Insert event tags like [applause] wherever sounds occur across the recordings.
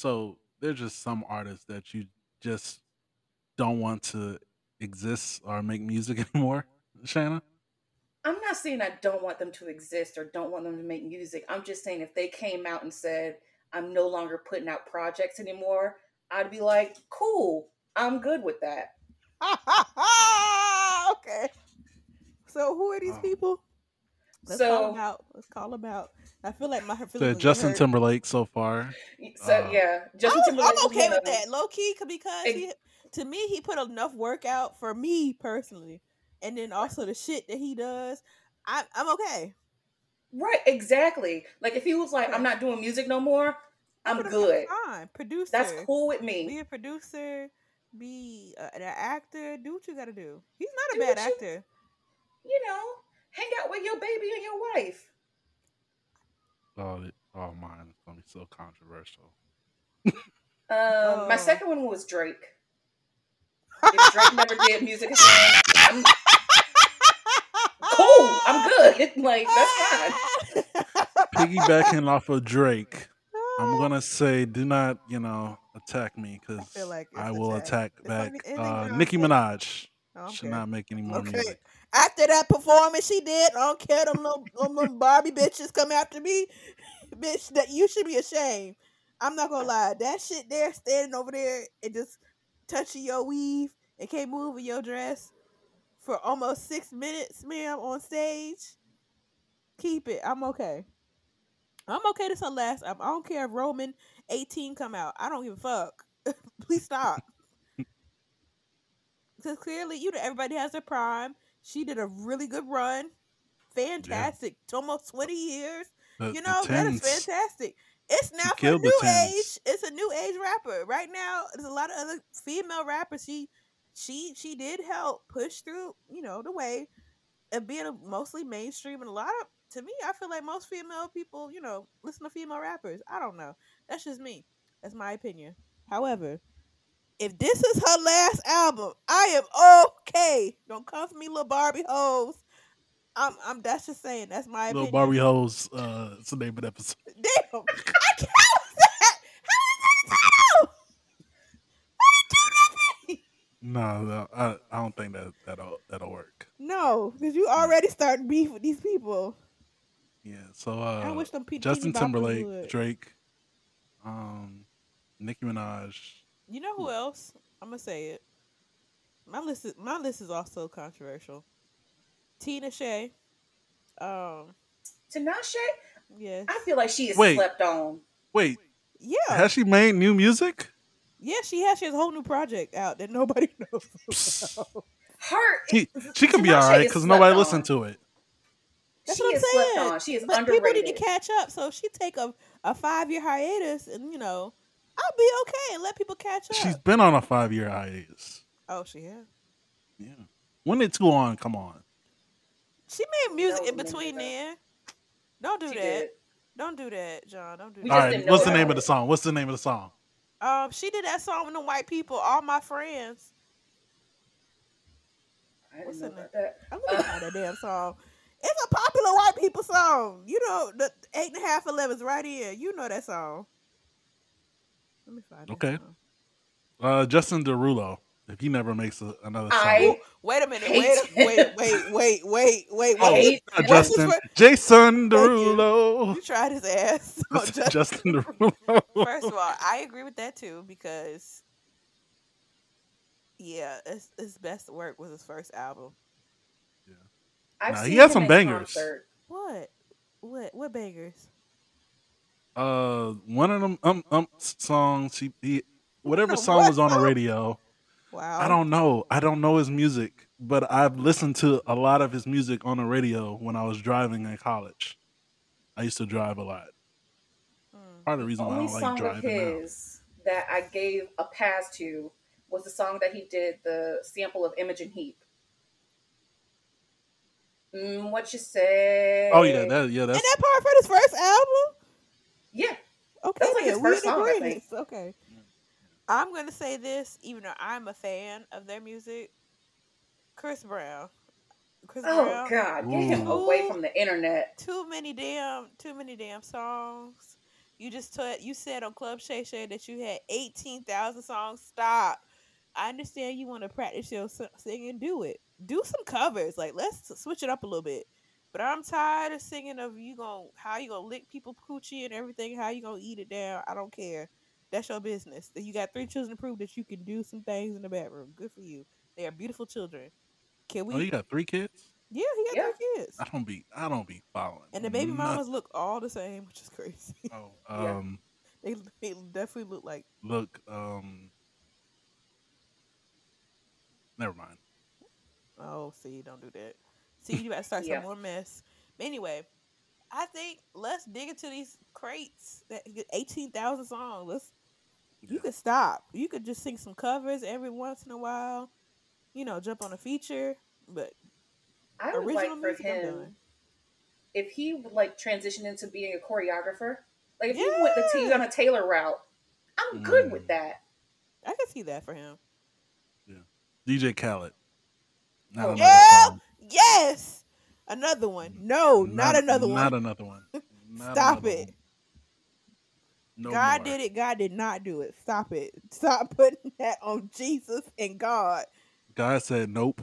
So there's just some artists that you just don't want to exist or make music [laughs] anymore, Shanna. I'm not saying I don't want them to exist or don't want them to make music. I'm just saying if they came out and said, I'm no longer putting out projects anymore, I'd be like, cool, I'm good with that. [laughs] okay. So who are these Oh. people? Let's So- call him out. Let's call him out. I feel like my feelings. The Justin hurt. Timberlake so far. So Uh, yeah, I Justin was- Timberlake. I'm okay with that, low key, because Ex- he, to me, he put enough work out for me personally, and then also the shit that he does. I, I'm okay. Right, exactly. Like if he was like, I'm not doing music no more, I'm good. Fine, producer. That's cool with me. Be a producer. Be uh, an actor. Do what you got to do. He's not a Do bad what you- actor. You know, hang out with your baby and your wife. Oh, it- oh mine is gonna be so controversial. Um, my Oh. second one was Drake. If Drake never did music I'm cool. I'm good. Like that's fine. Piggybacking off of Drake, I'm [laughs] gonna say, do not, you know, attack me because feel like I will attack. attack back. Uh, Nicki Minaj I don't should not make any more Okay. music. After that performance she did, I don't care them little, them little Barbie bitches come after me. [laughs] Bitch, that you should be ashamed. I'm not gonna lie. That shit there standing over there and just touching your weave and can't move in your dress for almost six minutes, ma'am, on stage. Keep it. I'm okay. I'm okay. This her last. I don't care if Roman 18 come out. I don't give a fuck. [laughs] Please stop. [laughs] Because clearly, you know, everybody has their prime. She did a really good run. Fantastic. Almost 20 years. The, You know, that is fantastic. It's now for new age. It's a new age rapper. Right now, there's a lot of other female rappers. She she she did help push through, you know, the way of being a mostly mainstream and a lot of to me, I feel like most female people, you know, listen to female rappers. I don't know. That's just me. That's my opinion. However, if this is her last album, I am okay. Don't come for me, little Barbie hoes. I'm, I'm. That's just saying. That's my Little opinion. Barbie hoes. Uh, it's the name of the episode. [laughs] Damn, I can't. How is that? How is that a title? I didn't do nothing. No, no I, I don't think that that'll that'll work. No, because you already starting beef with these people. Yeah. So uh, I wish them P- Justin Timberlake. Drake, um, Nicki Minaj. You know who else? I'm gonna say it. My list is my list is also controversial. Tinashe. Um. Tinashe, Yeah. I feel like she is Wait. slept on. Wait, Yeah. has she made new music? Yeah. She has. She has a whole new project out that nobody [laughs] knows. about. Her, She she could be all right because nobody on. listened to it. That's she what I'm is slept saying. on. She is but underrated. people need to catch up. So if she take a, a five year hiatus, and you know, I'll be okay and let people catch up. She's been on a five year hiatus. oh, she has. Yeah. When did two on come on? She made music in between there. Don't do She that. did. Don't do that, John. Don't do We that. All just right. didn't know What's the about name of the song? What's the name of the song? Um, she did that song with the white people, all my friends. I didn't What's know that. I'm gonna find that damn song. It's a popular white people song. You know, the eight and a half elevens right here. You know that song. Let me find that Okay. song. Uh, Justin Derulo. If he never makes a, another song. I- Ooh, wait a minute. Wait, Hate- a- wait, wait, wait, wait, wait, Oh, wait. not Justin. fir- Jason Thank you. Derulo. You tried his ass. [laughs] [laughs] Oh, Justin, Justin Derulo. First of all, I agree with that too because, yeah, his, his best work was his first album. I've Nah, he had some bangers. concert. What? What? What bangers? Uh, one of them um um songs. He, he whatever [laughs] song was on the radio. Wow. I don't know. I don't know his music, but I've listened to a lot of his music on the radio when I was driving in college. I used to drive a lot. Mm. Part of the reason why I only don't like song of driving now. his that I gave a pass to was the song that he did the sample of Imogen Heap. Mm, what you say? Oh yeah, that yeah, And that part for his first album? Yeah. Okay, That's like his then, first song, I agreement. Okay. I'm gonna say this, even though I'm a fan of their music. Chris Brown. Chris Oh Brown. God, get him Ooh. away from the internet. Too many damn, too many damn songs. You just told you said on Club Shay Shay that you had eighteen thousand songs. Stop. I understand you want to practice your singing. Do it. Do some covers. Like let's switch it up a little bit. But I'm tired of singing of you going how you gonna lick people coochie and everything. How you gonna eat it down? I don't care. That's your business. You got three children to prove that you can do some things in the bedroom. Good for you. They are beautiful children. Can we? Oh, you got three kids? yeah, he got Yeah. three kids. I don't be I don't be following. And the baby nothing. mamas look all the same, which is crazy. Oh, [laughs] Yeah. um, they, they definitely look like look, um, never mind. Oh, see, don't do that. See, you gotta start Yeah. some more mess. But anyway, I think let's dig into these crates that get eighteen thousand songs. Let's you Yeah. could stop. You could just sing some covers every once in a while. You know, jump on a feature. But I would original like for music, I'm him if he would like transition into being a choreographer. Like if he went the on a Taylor route, I'm good with Mm. that. I can see that for him. Yeah, DJ Khaled. Not Oh, another yeah. Song. Yes, another one. No, not, another one. Not another one. Not Stop another it. one. No God more. did it. God did not do it. Stop it. [laughs] Stop putting that on Jesus and God. God said nope.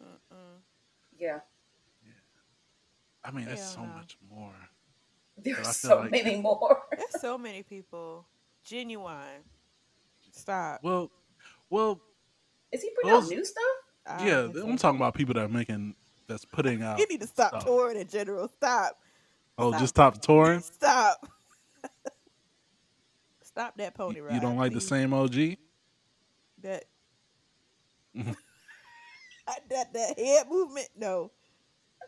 Mm-mm. Yeah, I mean, there's Hell so no. much more. there's so like- many more. [laughs] There's so many people. Genuine. Stop. Well, well, Is he putting out new stuff? I yeah. I'm talking about people that are making, that's putting out. You need to stop stuff. touring in general. Stop. Oh, stop. just stop touring. [laughs] Stop. Stop that pony You, ride. you don't like the same OG? that [laughs] Mhm. that that head movement? No.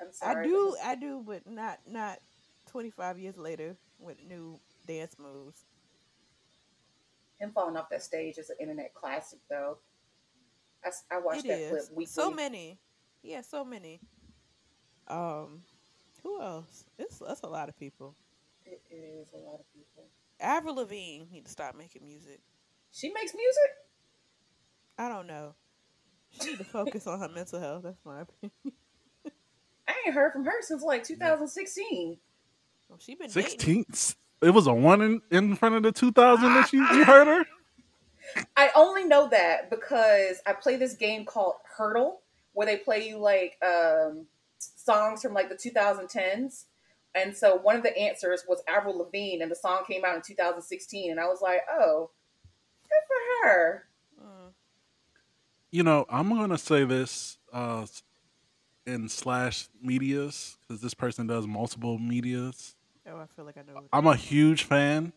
I'm sorry. I do I do, but not not twenty five years later with new dance moves. Him falling off that stage is an internet classic, though. I, s- I watched It that clip weekly. So many. Yeah, so many. Um who else? It's that's a lot of people. It is a lot of people. Avril Lavigne need to stop making music. She makes music. I don't know. She need to focus on her mental health. That's my opinion. I ain't heard from her since like 2016. Well, she been dating. Sixteenth. It was a one in, in front of the two thousand that you, you heard her. I only know that because I play this game called Heardle, where they play you like um, songs from like the 2010s. And so one of the answers was Avril Lavigne, and the song came out in 2016. And I was like, oh, good for her. You know, I'm gonna say this uh, in slash medias because this person does multiple medias. Oh, I feel like I know. What I'm a huge fan,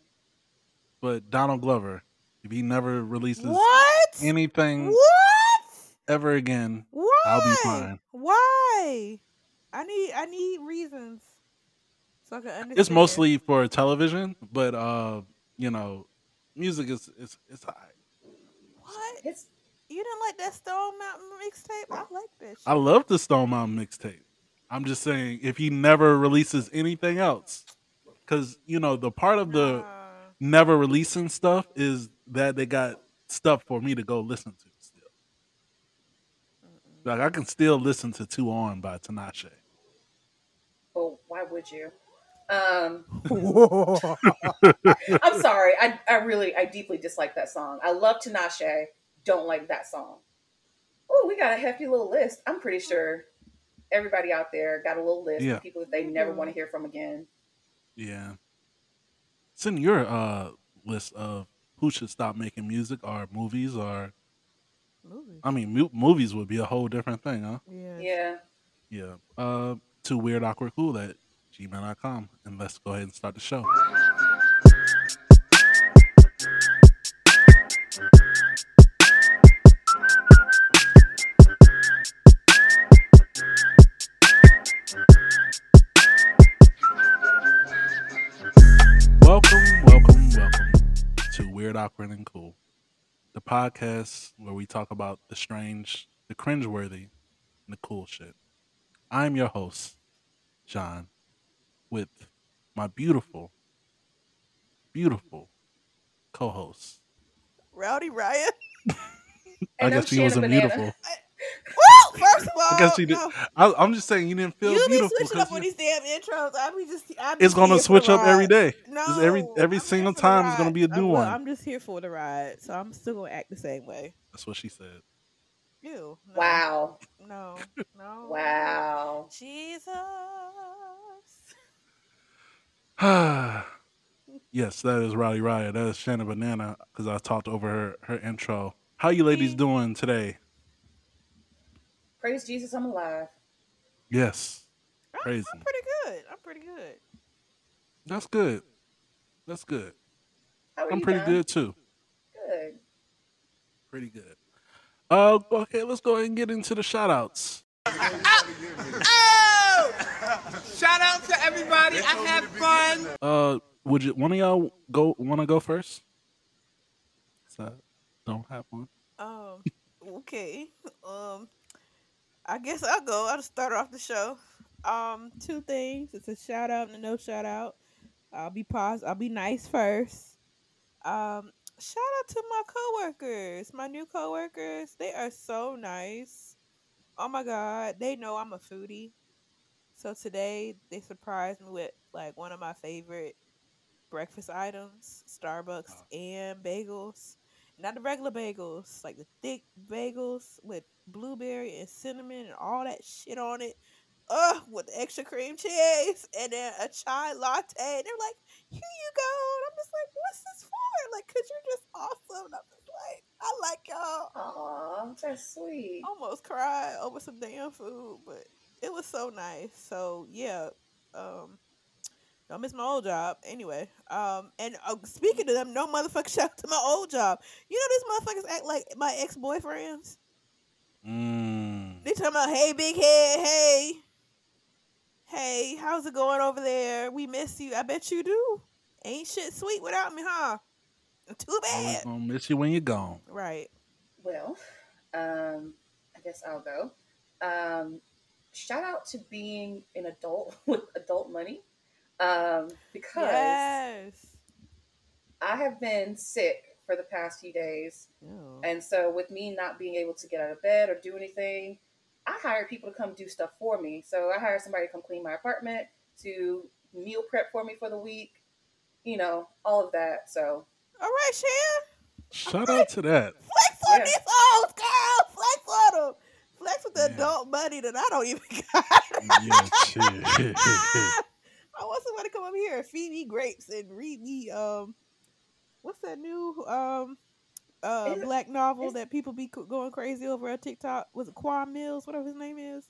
but Donald Glover, if he never releases what? anything What? ever again, Why? I'll be fine. Why? I need I need reasons so I can understand. it's mostly for television, but uh, you know, music is it's it's high. what It's you didn't like that Stone Mountain mixtape. I like. Shit. I love the Stone Mountain mixtape. I'm just saying if he never releases anything else, because you know the part of the Nah. Never releasing stuff is that they got stuff for me to go listen to still. Mm-mm. Like I can still listen to Two On by Tinashe. oh, why would you? Um, [laughs] I'm sorry. I, I really, I deeply dislike that song. I love Tinashe. Don't like that song. Oh, we got a hefty little list. I'm pretty sure everybody out there got a little list Yeah. of people that they never want to hear from again. Yeah. It's in your uh list of who should stop making music or movies or Movie. I mean mu- movies would be a whole different thing, huh? Yeah. Yeah. Yeah. Uh to weird awkward cool at gmail.com and let's go ahead and start the show. Awkward, and Cool, the podcast where we talk about the strange, the cringeworthy, and the cool shit. I'm your host, John, with my beautiful, beautiful co-host. Rowdy Riah. [laughs] I And I'm guess she wasn't Banana. beautiful. [laughs] Woo! [laughs] first of all, guess you did. no. I, I'm just saying you didn't feel you be beautiful. switching 'cause up on these damn intros. I be just, I be it's gonna switch up every day. No, Just every every I'm single here for the time is gonna be a new I'm, one. I'm just here for the ride, so I'm still gonna act the same way. That's what she said. Ew. No, Wow. No. No. Wow. Jesus. [sighs] yes, that is Riley Riot. That is Shanna Banana because I talked over her her intro. How you ladies doing today? Praise Jesus, I'm alive. Yes, I'm, Crazy. I'm pretty good. I'm pretty good. that's good. That's good. How are I'm you, pretty Don? good too. Good. Pretty good. Uh, okay, let's go ahead and get into the shout outs. Shout out to everybody. I had fun. Uh, would you one of y'all go want to go first? So, don't have one. Um. Okay. Um. I guess I'll go. I'll start off the show. Um. Two things. It's a shout out and a no shout out. I'll be pos. I'll be nice first. Um. Shout out to my coworkers, my new coworkers. They are so nice. Oh my god, they know I'm a foodie. So today they surprised me with like one of my favorite breakfast items, Starbucks and bagels. Not the regular bagels, like the thick bagels with blueberry and cinnamon and all that shit on it. Ugh, with the extra cream cheese and then a chai latte. And They're like, here you go. And I'm just like, what's this for? Like, cause you're just awesome. And I'm just like, I like y'all Aw, that's sweet. almost cried over some damn food, but it was so nice. So yeah, um, don't miss my old job. Anyway, um, and uh, speaking to them, no motherfucker [laughs] shout out to my old job. You know these motherfuckers act like my ex boyfriends. Mm. They talking about, hey, big head, hey, hey, how's it going over there? We miss you. I bet you do. Ain't shit sweet without me, huh? Too Always bad. gonna miss you when you're gone. Right. Well, um, I guess I'll go. Um, shout out to being an adult [laughs] with adult money. Um, because Yes. I have been sick for the past few days. Oh. And so, with me not being able to get out of bed or do anything, I hired people to come do stuff for me. So, I hired somebody to come clean my apartment, to meal prep for me for the week, you know, all of that. So, All right, Shan. Shout out to that. Flex on Yeah. these hoes, girl. Flex on them. Flex with the Yeah. adult money that I don't even [laughs] got. Yeah, shit. [laughs] I want somebody to come up here and feed me grapes and read me um, what's that new um, uh, Is it- black novel that people be going crazy over on TikTok? Was it Quan Mills, whatever his name is?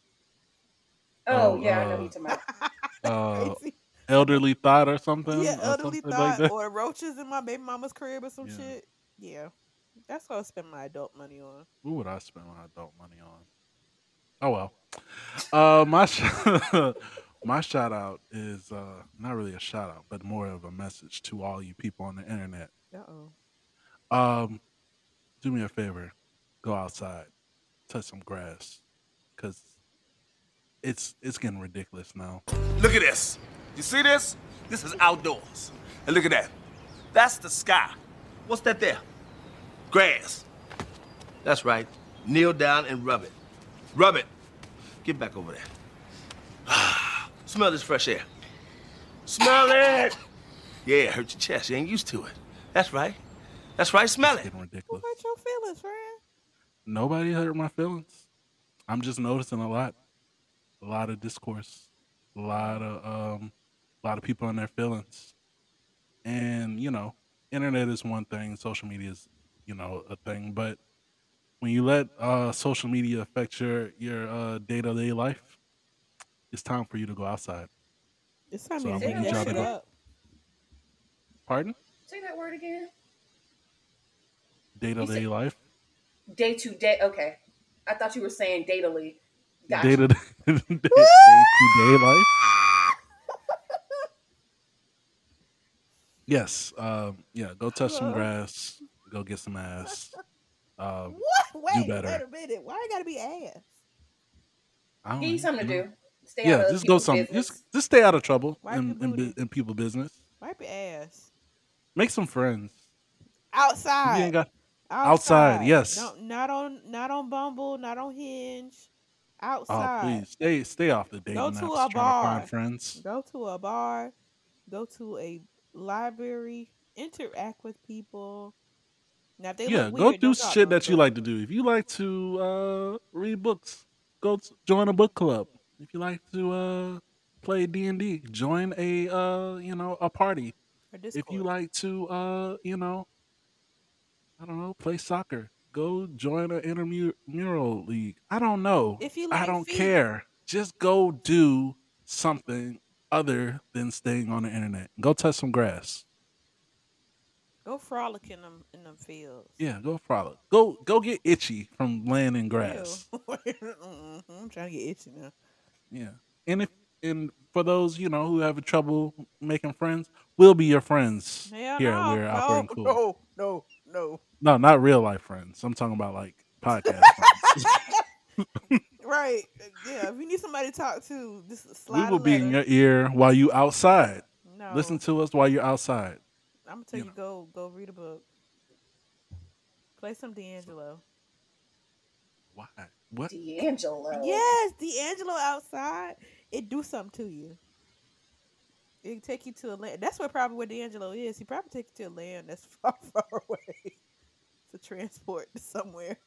oh, Oh, yeah, I know uh, who you're talking about. [laughs] Uh, elderly thought or something. yeah, or elderly something thought like or roaches in my baby mama's crib or some Yeah. shit. Yeah, that's what I spend my adult money on. What would I spend my adult money on? Oh well. Uh, my sh- [laughs] my shout out is uh, not really a shout out, but more of a message to all you people on the internet. Uh oh. Um, do me a favor, go outside, touch some grass, cause it's it's getting ridiculous now. Look at this. You see this? This is outdoors. And look at that. That's the sky. What's that there? Grass. That's right. Kneel down and rub it. Rub it. Get back over there. [sighs] Smell this fresh air. Smell it. Yeah, it hurt your chest. You ain't used to it. That's right. That's right. Smell it. Getting Who ridiculous. hurt your feelings, friend? Nobody hurt my feelings. I'm just noticing a lot, a lot of discourse, a lot of um, a lot of people in their feelings, and you know, internet is one thing, social media is you know a thing, but when you let uh, social media affect your your uh, day to day life, it's time for you to go outside. It's time So you I'm to gonna hang need that y'all to shit go- up. Pardon? Say that word again. Day to day life. Day to day. Okay. I thought you were saying datily. Gotcha. [laughs] Day to day day life. Yes. Um, yeah. Go touch some grass. Go get some ass. Um, [laughs] What? Wait, better. wait a minute. Why I gotta be ass? I don't Give you something to know. do. Stay out Yeah, of just go people's some. business. Just just stay out of trouble Wipe in your in, in people business. Wipe your ass. Make some friends. Outside. Got outside. outside, yes. Don't, on not on Bumble, not on Hinge. Oh, outside. please stay stay off the dating Go to a trying to friends. Go to a bar. Go to a library. Interact with people. Now, they Yeah, look go do shit that you like to do. If you like to uh read books, go t- join a book club. If you like to uh play D and D, join a uh you know a party. If you like to uh you know I don't know play soccer, go join an intramural league. I don't know. If you I don't feet. care. Just go do something other than staying on the internet. Go touch some grass. Go frolic in them in them fields. Yeah, go frolic. Go go get itchy from laying in grass. [laughs] I'm trying to get itchy now. Yeah. And if and for those, you know, who have trouble making friends, we'll be your friends Hell here. no, We're out there and cool. no, no, no. No, not real life friends. I'm talking about like podcast friends. [laughs] Right. Yeah. If you need somebody to talk to, just slide. We will a be in your ear while you outside. No. Listen to us while you're outside. I'm gonna tell you you, go go read a book. Play some D'Angelo. Why? What? D'Angelo. Yes, D'Angelo outside. It do something to you. It take you to a land. That's where probably where D'Angelo is. He probably take you to a land that's [laughs] far, far away to transport somewhere.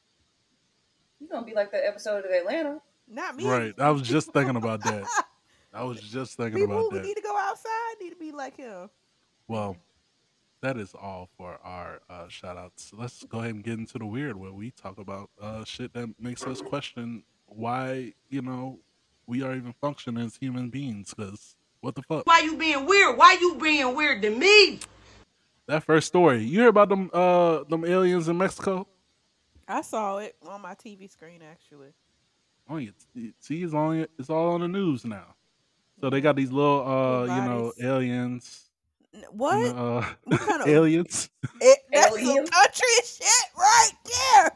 You're gonna be like that episode of Atlanta. Not me. Right. I was just thinking about that. [laughs] I was just thinking People about who that. need to go outside need to be like him. Well, that is all for our uh, shout outs. Let's go ahead and get into the weird where we talk about uh, shit that makes us question why, you know, we are even functioning as human beings. Because what the fuck? Why you being weird? Why you being weird to me? That first story, you hear about them uh them aliens in Mexico? I saw it on my TV screen actually. Oh, you see, it's on it's all on the news now. So they got these little uh Little you know bodies. aliens. N- What? Uh, What kind [laughs] of- aliens? It, that's some Aliens. country shit right there.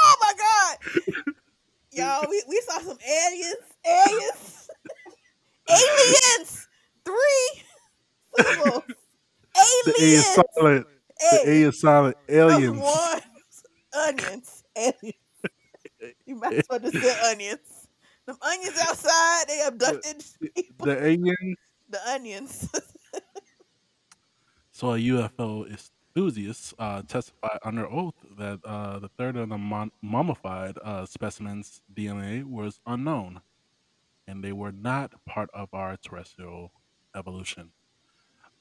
Oh my god, [laughs] y'all, we, we saw some aliens, aliens, [laughs] aliens. Three [laughs] syllables. The A is Aliens. silent. The A is silent. Aliens. One. Onions. Aliens. You might as well just say onions. Them onions outside, they abducted people. The aliens. The onions. [laughs] So a UFO enthusiast uh, testified under oath that uh, the third of the mon- mummified uh, specimens' DNA was unknown, and they were not part of our terrestrial evolution.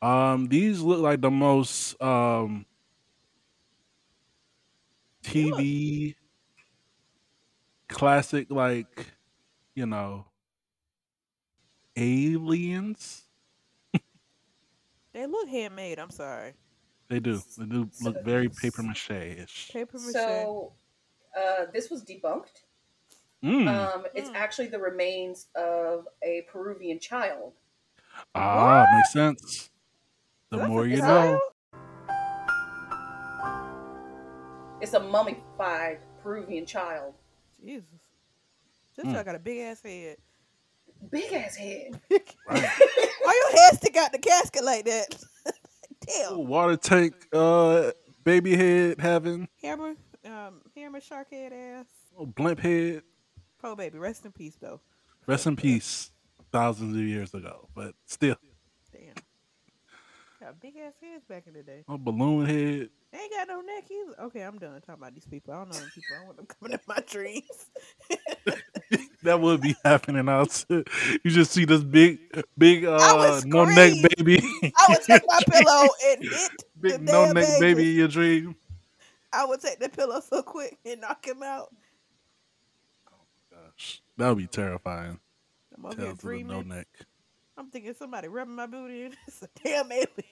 Um, these look like the most um, They look- TV classic, like you know, aliens. they look handmade. I'm sorry. They do. They do look very paper mache ish. Paper mache. So, uh, this was debunked. Mm. Um, it's Mm. actually the remains of a Peruvian child. Ah, makes sense. The That's more you know. It's a mummified Peruvian child. Jesus. This Mm. child got a big ass head. Big ass head. [laughs] Right. Why your head stick out the casket like that? [laughs] Damn. Water tank, uh, baby head having, Hammer, um, hammer shark head ass. oh, blimp head. Poor baby, rest in peace though. Rest in peace, thousands of years ago. But still, Damn. Got big ass heads back in the day. a balloon head. They ain't got no neck either. Okay, I'm done talking about these people. I don't know them people. I don't want them coming in my dreams. [laughs] That would be happening out. You just see this big, big, uh, no neck baby. I would take my pillow and hit [laughs] the big no neck baby. baby in your dream. I would take the pillow so quick and knock him out. Oh my gosh, that would be terrifying. I'm over Tail here to the no neck. I'm thinking somebody rubbing my booty and it's a damn alien. [laughs]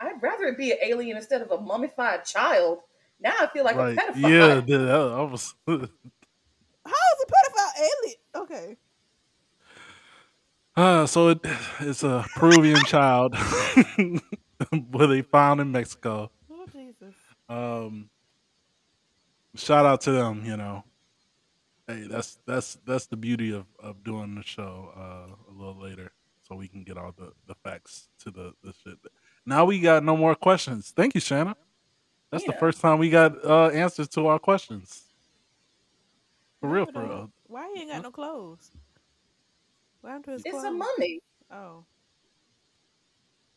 I'd rather it be an alien instead of a mummified child. Now I feel like Right. a pedophile. Yeah, dude, I I was. [laughs] how is a pedophile alien? Okay. Uh, so it, it's a Peruvian child [laughs] where they found in Mexico. Oh Jesus. Um, shout out to them, you know. Hey, that's that's that's the beauty of, of doing the show uh, a little later, so we can get all the, the facts to the, the shit. Now we got no more questions. Thank you, Shanna. That's You the first time we got uh, answers to our questions. For real, but for real. Why he ain't got no clothes? What happened to his It's clothes? a mummy. Oh.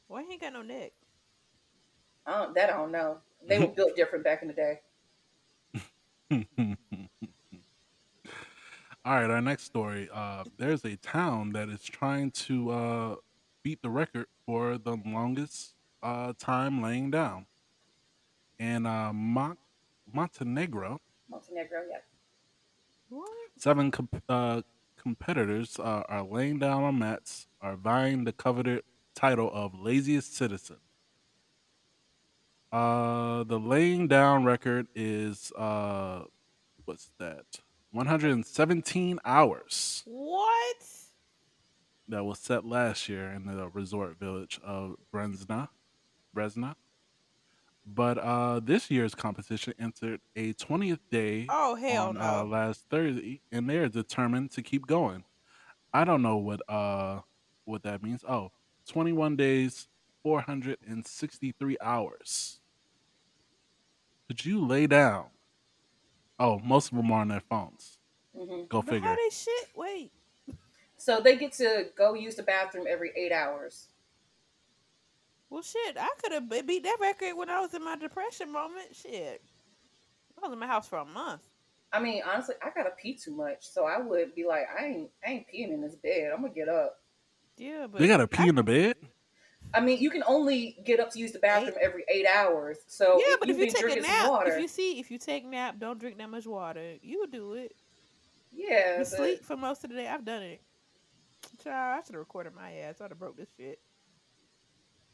Why he ain't got no neck? I don't, that I don't know. They were [laughs] built different back in the day. [laughs] All right, our next story. Uh, there's a town that is trying to uh, beat the record for the longest uh, time laying down. In uh, Mon- Montenegro, Montenegro, yeah. Seven comp- uh, competitors uh, are laying down on mats, are vying the coveted title of laziest citizen. Uh, the laying down record is uh, what's that? 117 hours. What? that was set last year in the resort village of Brezna. Brezna. But uh, this year's competition entered a 20th day Oh hell on no! uh, last Thursday, and they're determined to keep going. I don't know what uh what that means. Oh, 21 days, 463 hours. Could you lay down? Oh, most of them are on their phones. hmm Go but figure. how they shit? Wait. So they get to go use the bathroom every eight hours. Well, shit. I could have beat that record when I was in my depression moment. Shit. I was in my house for a month. I mean, honestly, I gotta pee too much, so I would be like, I ain't, I ain't peeing in this bed. I'm gonna get up. Yeah, but They gotta pee I- in the bed. I mean, you can only get up to use the bathroom every eight hours. So yeah, but if you take a nap, water, if you see, if you take nap, don't drink that much water. You would do it. yeah, You but, sleep for most of the day. I've done it. Child, I should have recorded my ass. I'd have broke this shit.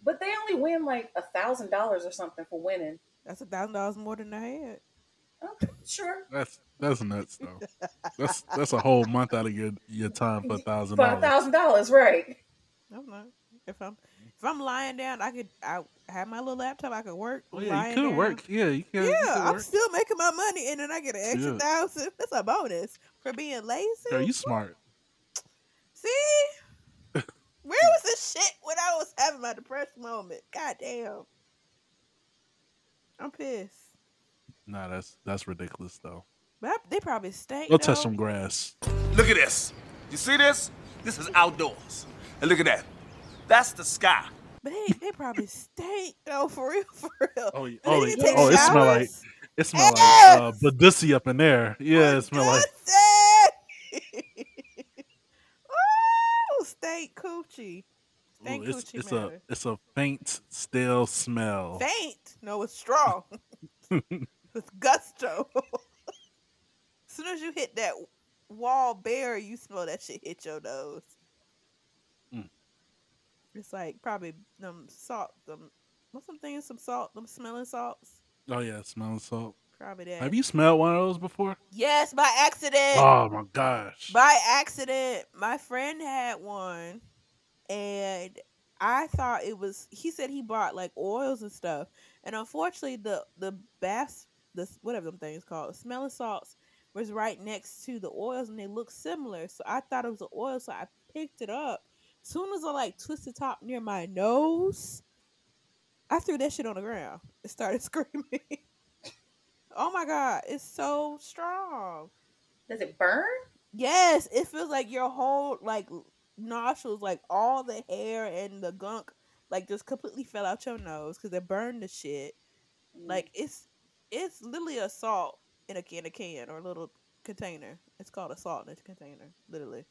but they only win like a thousand dollars or something for winning. That's a thousand dollars more than I had. Okay, sure, That's that's nuts though. That's that's a whole month out of your your time for a thousand [laughs] for a dollars. thousand dollars, right? No, no. If I'm if I'm lying down, I could I have my little laptop. I could work. Oh, yeah, you could down. work. Yeah, you can. you Yeah, could I'm work. still making my money, and then I get an extra Yeah. thousand. That's a bonus for being lazy. Girl, you smart. See, where was this shit when I was having my depression moment? God damn, I'm pissed. Nah, that's that's ridiculous though. But I, they probably stink. Go touch though. some grass. Look at this. You see this? This is outdoors. And look at that. That's the sky. But they they probably stink though, for real, [laughs] for real. Oh, Do they oh, need oh, it smell like it smell like uh, Yes! Badusi up in there. Yeah, it smell like Pussy! oh, steak coochie. ooh, Stank it's coochie it's a it's a faint, stale smell. Faint. No, it's strong. [laughs] [laughs] with gusto. as soon as you hit that wall bare, you smell that shit hit your nose. It's like probably them salt, them what's some things, some salt, them smelling salts. Oh yeah, smelling salt. Probably that. Have you smelled one of those before? yes, by accident. Oh my gosh. By accident, my friend had one, and I thought it was. He said he bought like oils and stuff, and unfortunately, the the bass, the whatever them things called, smelling salts, was right next to the oils, and they looked similar. So I thought it was an oil, so I picked it up. Soon as I like twisted top near my nose, I threw that shit on the ground and started [laughs] screaming. oh my god, it's so strong. Does it burn? Yes, it feels like your whole like nostrils, like all the hair and the gunk, like just completely fell out your nose because it burned the shit. Mm. Like it's it's literally a salt in a in a can or a little container. It's called a salt in a container, literally.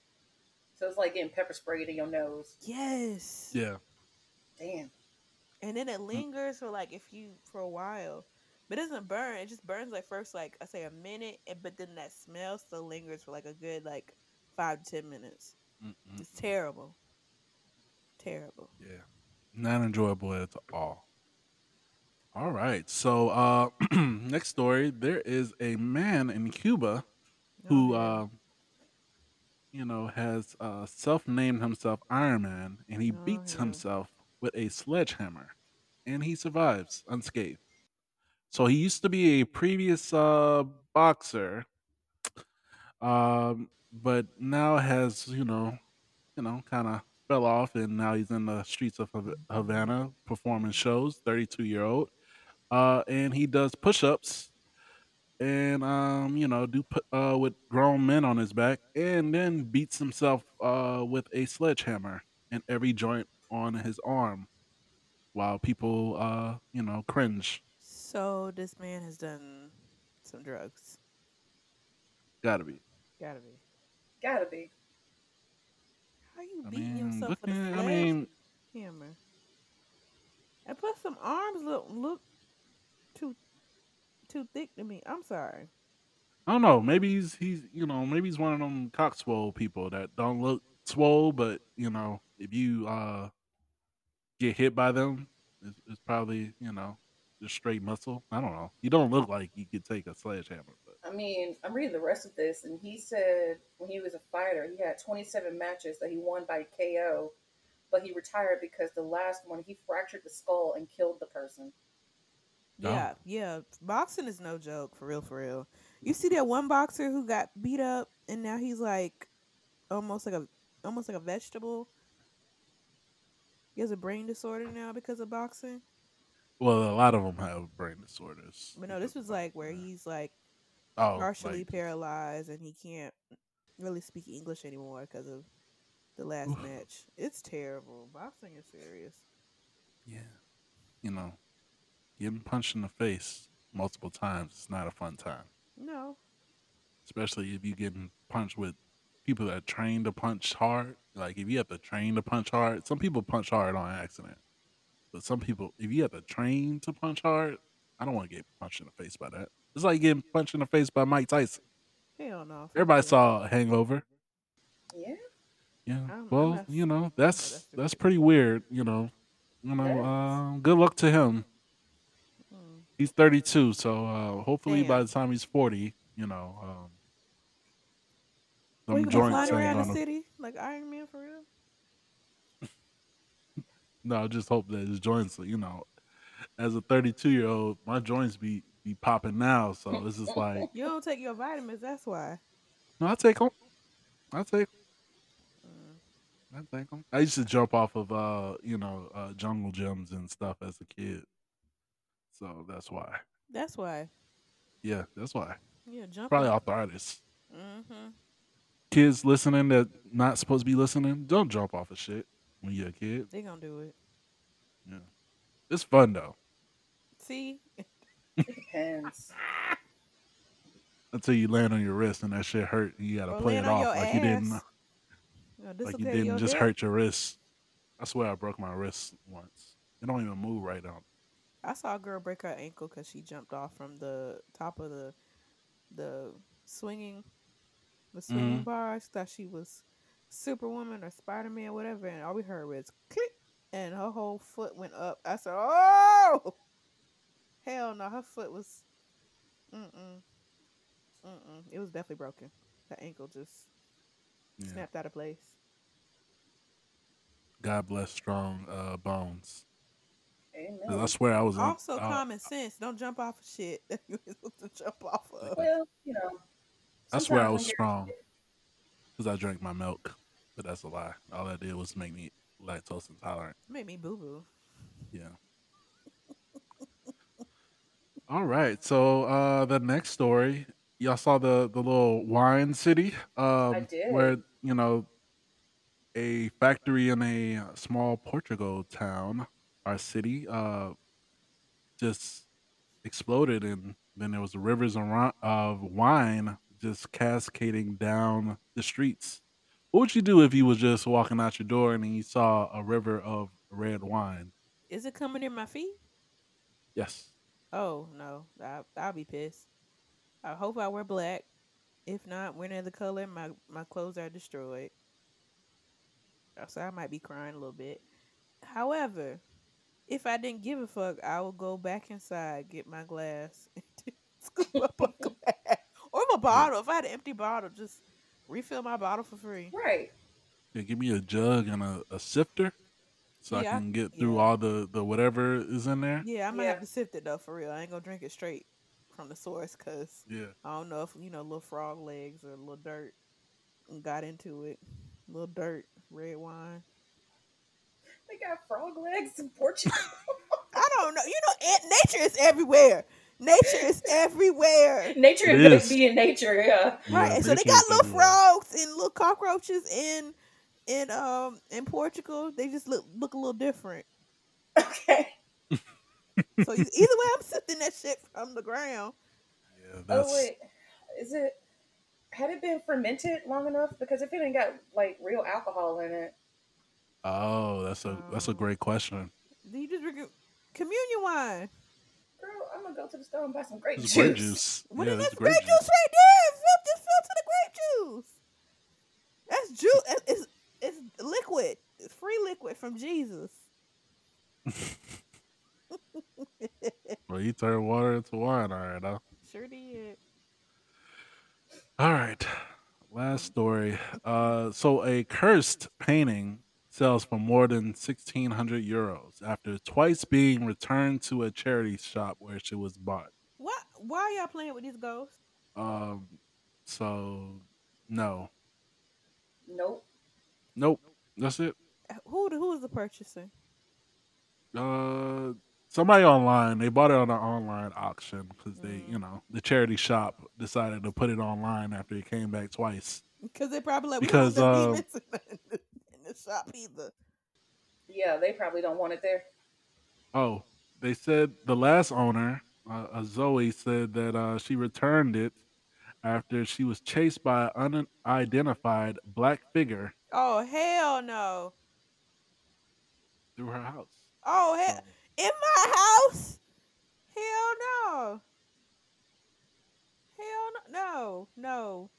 So it's like getting pepper sprayed in your nose. Yes. Yeah. Damn. And then it lingers for like if you for a while. But it doesn't burn. It just burns like first like I say a minute, and but then that smell still lingers for like a good like five to ten minutes. Mm-mm. It's terrible. Terrible. Yeah. Not enjoyable at all. All right. So uh [clears throat] next story, there is a man in Cuba who Oh, uh you know has uh self-named himself Iron Man and he Oh, beats yeah. himself with a sledgehammer and he survives unscathed. So he used to be a previous uh boxer um but now has, you know, you know, kind of fell off and now he's in the streets of Hav- Havana performing shows, 32 year old. uh, and he does push-ups, and um, you know, do pu- uh with grown men on his back, and then beats himself uh with a sledgehammer in every joint on his arm, while people uh you know cringe. So this man has done some drugs. Gotta be. Gotta be. Gotta be. How you I beating mean, yourself with a looking, I mean, sledgehammer? And plus, some arms look look too too thick to me. I'm sorry. I don't know. Maybe he's he's you know maybe he's one of them cock swole people that don't look swole, but you know if you uh get hit by them, it's, it's probably you know just straight muscle. I don't know. You don't look like you could take a sledgehammer, but I mean, I'm reading the rest of this, and he said when he was a fighter, he had 27 matches that he won by KO, but he retired because the last one he fractured the skull and killed the person. Oh. Yeah, yeah. Boxing is no joke, for real, for real. You see that one boxer who got beat up and now he's like almost like a almost like a vegetable. He has a brain disorder now because of boxing. well, a lot of them have brain disorders. But no, this was like where he's like oh, partially like, paralyzed and he can't really speak English anymore because of the last match. It's terrible. Boxing is serious. yeah, you know, getting punched in the face multiple times is not a fun time. No. especially if you getting punched with people that train to punch hard. Like if you have to train to punch hard, some people punch hard on accident, but some people, if you have to train to punch hard, I don't want to get punched in the face by that. It's like getting punched in the face by Mike Tyson. Hell no. Everybody saw Hangover. Yeah. Yeah. I'm- I'm well, not- you know that's that's too that's weird. pretty weird. You know. You know. Um, good luck to him. He's 32, so uh, hopefully by the time he's 40, you know, um, Well, them you gonna fly joints around the gonna city like Iron Man for real? [laughs] No, I just hope that his joints, you know, as a 32 year old, my joints be be popping now. So it's just [laughs] like, You don't take your vitamins, that's why. no, I take them. I take 'em. Mm. I them. I used to jump off of, uh, you know, uh, jungle gyms and stuff as a kid. So that's why. That's why. Yeah, that's why. Yeah, jump. Probably arthritis. Mm-hmm. Kids listening that not supposed to be listening, don't jump off of shit when you're a kid. They gonna do it. Yeah. It's fun though. See, It depends. [laughs] Until you land on your wrist and that shit hurt and you gotta Or play it off your like you didn't ass. Like you didn't just dick. hurt your wrist. I swear I broke my wrist once. It don't even move right now. I saw a girl break her ankle because she jumped off from the top of the the swinging the swinging Mhm. bars. Thought she was Superwoman or Spider Man, or whatever, and all we heard was click, and her whole foot went up. I said, "Oh, hell no!" Her foot was, mm mm, mm mm. It was definitely broken. The ankle just Yeah. snapped out of place. God bless strong uh, bones. 'Cause I Amen. swear I was on. Also, uh, common sense. Don't jump off of shit that you ain't supposed to jump off of. Well, you know. I swear I was strong because I drank my milk, but that's a lie. All that did was make me lactose intolerant. Made me boo boo. Yeah. All right. So uh the next story, y'all saw the the little wine city, um, did. where you know a factory in a small Portugal town or city uh just exploded, and then there was rivers of wine just cascading down the streets. What would you do if you was just walking out your door and then you saw a river of red wine? Is it coming in my feet? Yes. Oh no, I I'll be pissed. I hope I wear black. If not, wear another color. My my clothes are destroyed. So I might be crying a little bit. However, if I didn't give a fuck, I would go back inside, get my glass, [laughs] and scoop up a [laughs] glass or my bottle. If I had an empty bottle, just refill my bottle for free. Right. Yeah, give me a jug and a, a sifter so Yeah, I I- can get through yeah. all the, the whatever is in there. Yeah, I might Yeah. have to sift it though, for real. I ain't gonna drink it straight from the source, cause Yeah. I don't know if you know little frog legs or little dirt got into it. Little dirt, red wine. They got frog legs in Portugal. [laughs] I don't know. You know, nature is everywhere. Nature is everywhere. [laughs] Nature It is is. being nature, yeah. Right. Yeah, and so they got little everywhere. frogs and little cockroaches in in um in Portugal. They just look look a little different. Okay. [laughs] So either way, I'm sifting that shit from the ground. Yeah, that's Oh wait, is it? Had it been fermented long enough? Because if it ain't got like real alcohol in it, oh, that's a that's a Oh. great question. Do you just drink communion wine? girl, I'm gonna go to the store and buy some grape It's juice. grape [laughs] juice. What yeah, is this grape, juice right there? Fill, just fill to the grape juice. That's juice. It's, it's liquid. It's free liquid from Jesus. [laughs] Well, you turn water into wine, all right, huh? Sure did. All right. Last story. Uh, so a cursed painting sells for more than sixteen hundred euros after twice being returned to a charity shop where she was bought. Why? Why y'all playing with these ghosts? Um, so no, Nope. nope. That's it. Who? Who is the purchaser? Uh, somebody online. They bought it on an online auction because they, Mm. you know, the charity shop decided to put it online after it came back twice. [laughs] Because they probably like Because, we don't uh, [laughs] want them demons in the, in the shop either. Yeah, they probably don't want it there. Oh, they said the last owner, uh, uh, Zoe, said that uh, she returned it after she was chased by an unidentified black figure Oh hell no! through her house. Oh hell! So, In my house? Hell no! Hell no! No! No!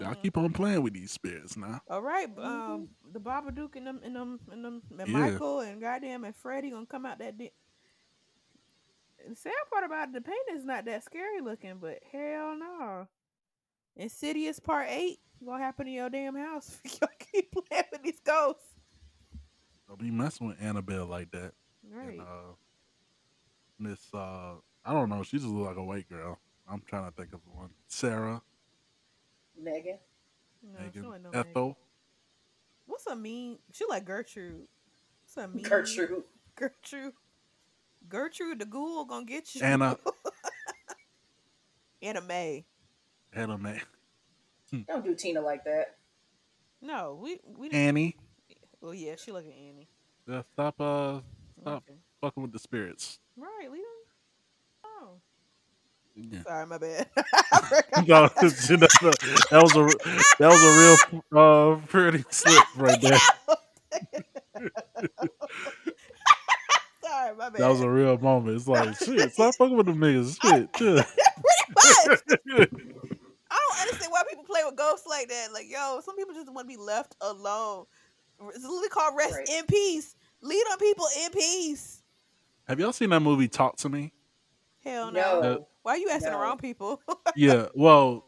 Y'all keep on playing with these spirits now. All right, um, the Babadook and them and them and them and Yeah. Michael and goddamn and Freddie gonna come out that. Di- the sad part about it, the is not that scary looking, but hell no. Insidious Part Eight gonna happen in your damn house if [laughs] y'all keep playing with these ghosts. Don't be messing with Annabelle like that. Right. And, uh, Miss, uh, I don't know. She just look like a white girl. I'm trying to think of one. Sarah, Megan. no, she Megan, don't know Megan. Ethel. What's a mean? She like Gertrude. What's a mean? Gertrude. [laughs] Gertrude. Gertrude the ghoul gonna get you. Anna. [laughs] Anna May. Anna May. Don't do Tina like that. No, we we didn't. Annie. Well, yeah, she like an Annie. Yeah, stop, uh, stop Okay. fucking with the spirits. Right, leave them. Yeah. sorry, my bad. [laughs] [laughs] no, [laughs] that, that was a that was a real uh pretty slip right there. sorry, my bad. That was a real moment. It's like shit. Stop fucking with them niggas. Shit. chill. Pretty much. I don't understand why people play with ghosts like that. Like, yo, some people just want to be left alone. It's literally called rest Right. in peace. Lead on people in peace. Have y'all seen that movie Talk to Me? Hell no. No. Why are you asking the No. wrong people? Yeah. [laughs] Well,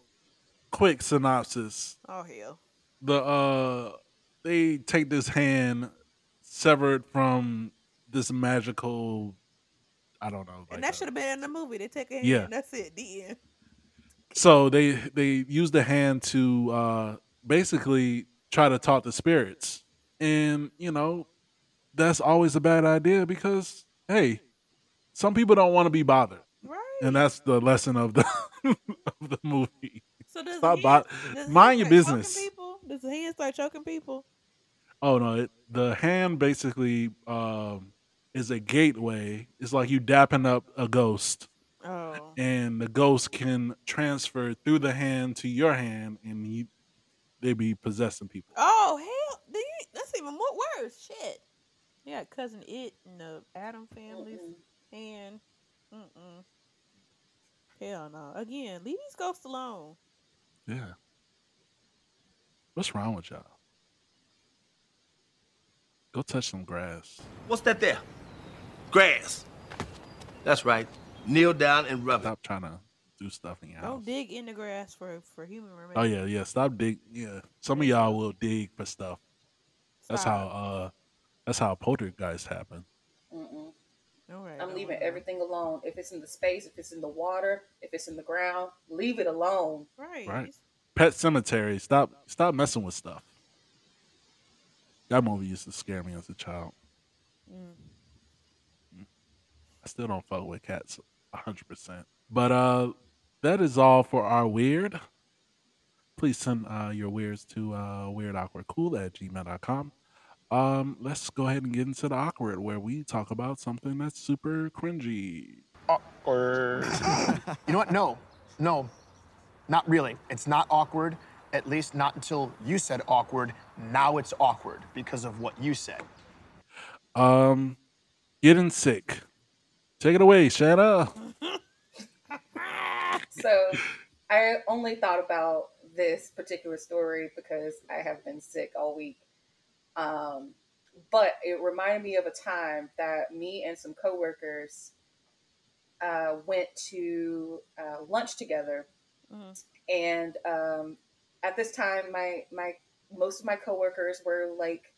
quick synopsis. oh hell. The uh they take this hand severed from this magical I don't know. like and that should have been in the movie. They take a hand. Yeah. That's it. The end. so they they use the hand to uh basically try to talk to spirits and you know that's always a bad idea because hey some people don't want to be bothered Right. And that's the lesson of the [laughs] of the movie so does stop hand, does mind your business. People? Does the hand start choking people? oh no it, the hand basically um is a gateway it's like you dapping up a ghost Oh. and the ghost can transfer through the hand to your hand and he, they be possessing people Oh hell! You, that's even more worse. Shit. Yeah, Cousin Itt and the Addams Family's Mm-mm. and mm-mm. Hell no. Again, leave these ghosts alone. Yeah. What's wrong with y'all? Go touch some grass. What's that there? Grass. That's right. Kneel down and rub it. Stop trying to do stuff in your house. Don't dig in the grass for for human remains. Oh yeah, yeah. Stop dig. Yeah, some of y'all will dig for stuff. That's how. uh That's how poltergeists happen. Mm-mm. All right. I'm leaving wonder. everything alone. If it's in the space, if it's in the water, if it's in the ground, leave it alone. Right. Right. Pet Sematary. Stop. Stop messing with stuff. That movie used to scare me as a child. mm. I still don't fuck with cats hundred percent. But uh, that is all for our weird. Please send uh, your weirds to uh, weirdawkwardcool at gmail.com. Um, let's go ahead and get into the awkward, where we talk about something that's super cringy. Awkward. [laughs] you know what? No, no, not really. It's not awkward. At least not until you said awkward. Now it's awkward because of what you said. Um, getting sick. Take it away, Shanna. [laughs] So I only thought about this particular story because I have been sick all week. Um, but it reminded me of a time that me and some coworkers uh, went to uh, lunch together, Mhm. and um, at this time, my my most of my coworkers were like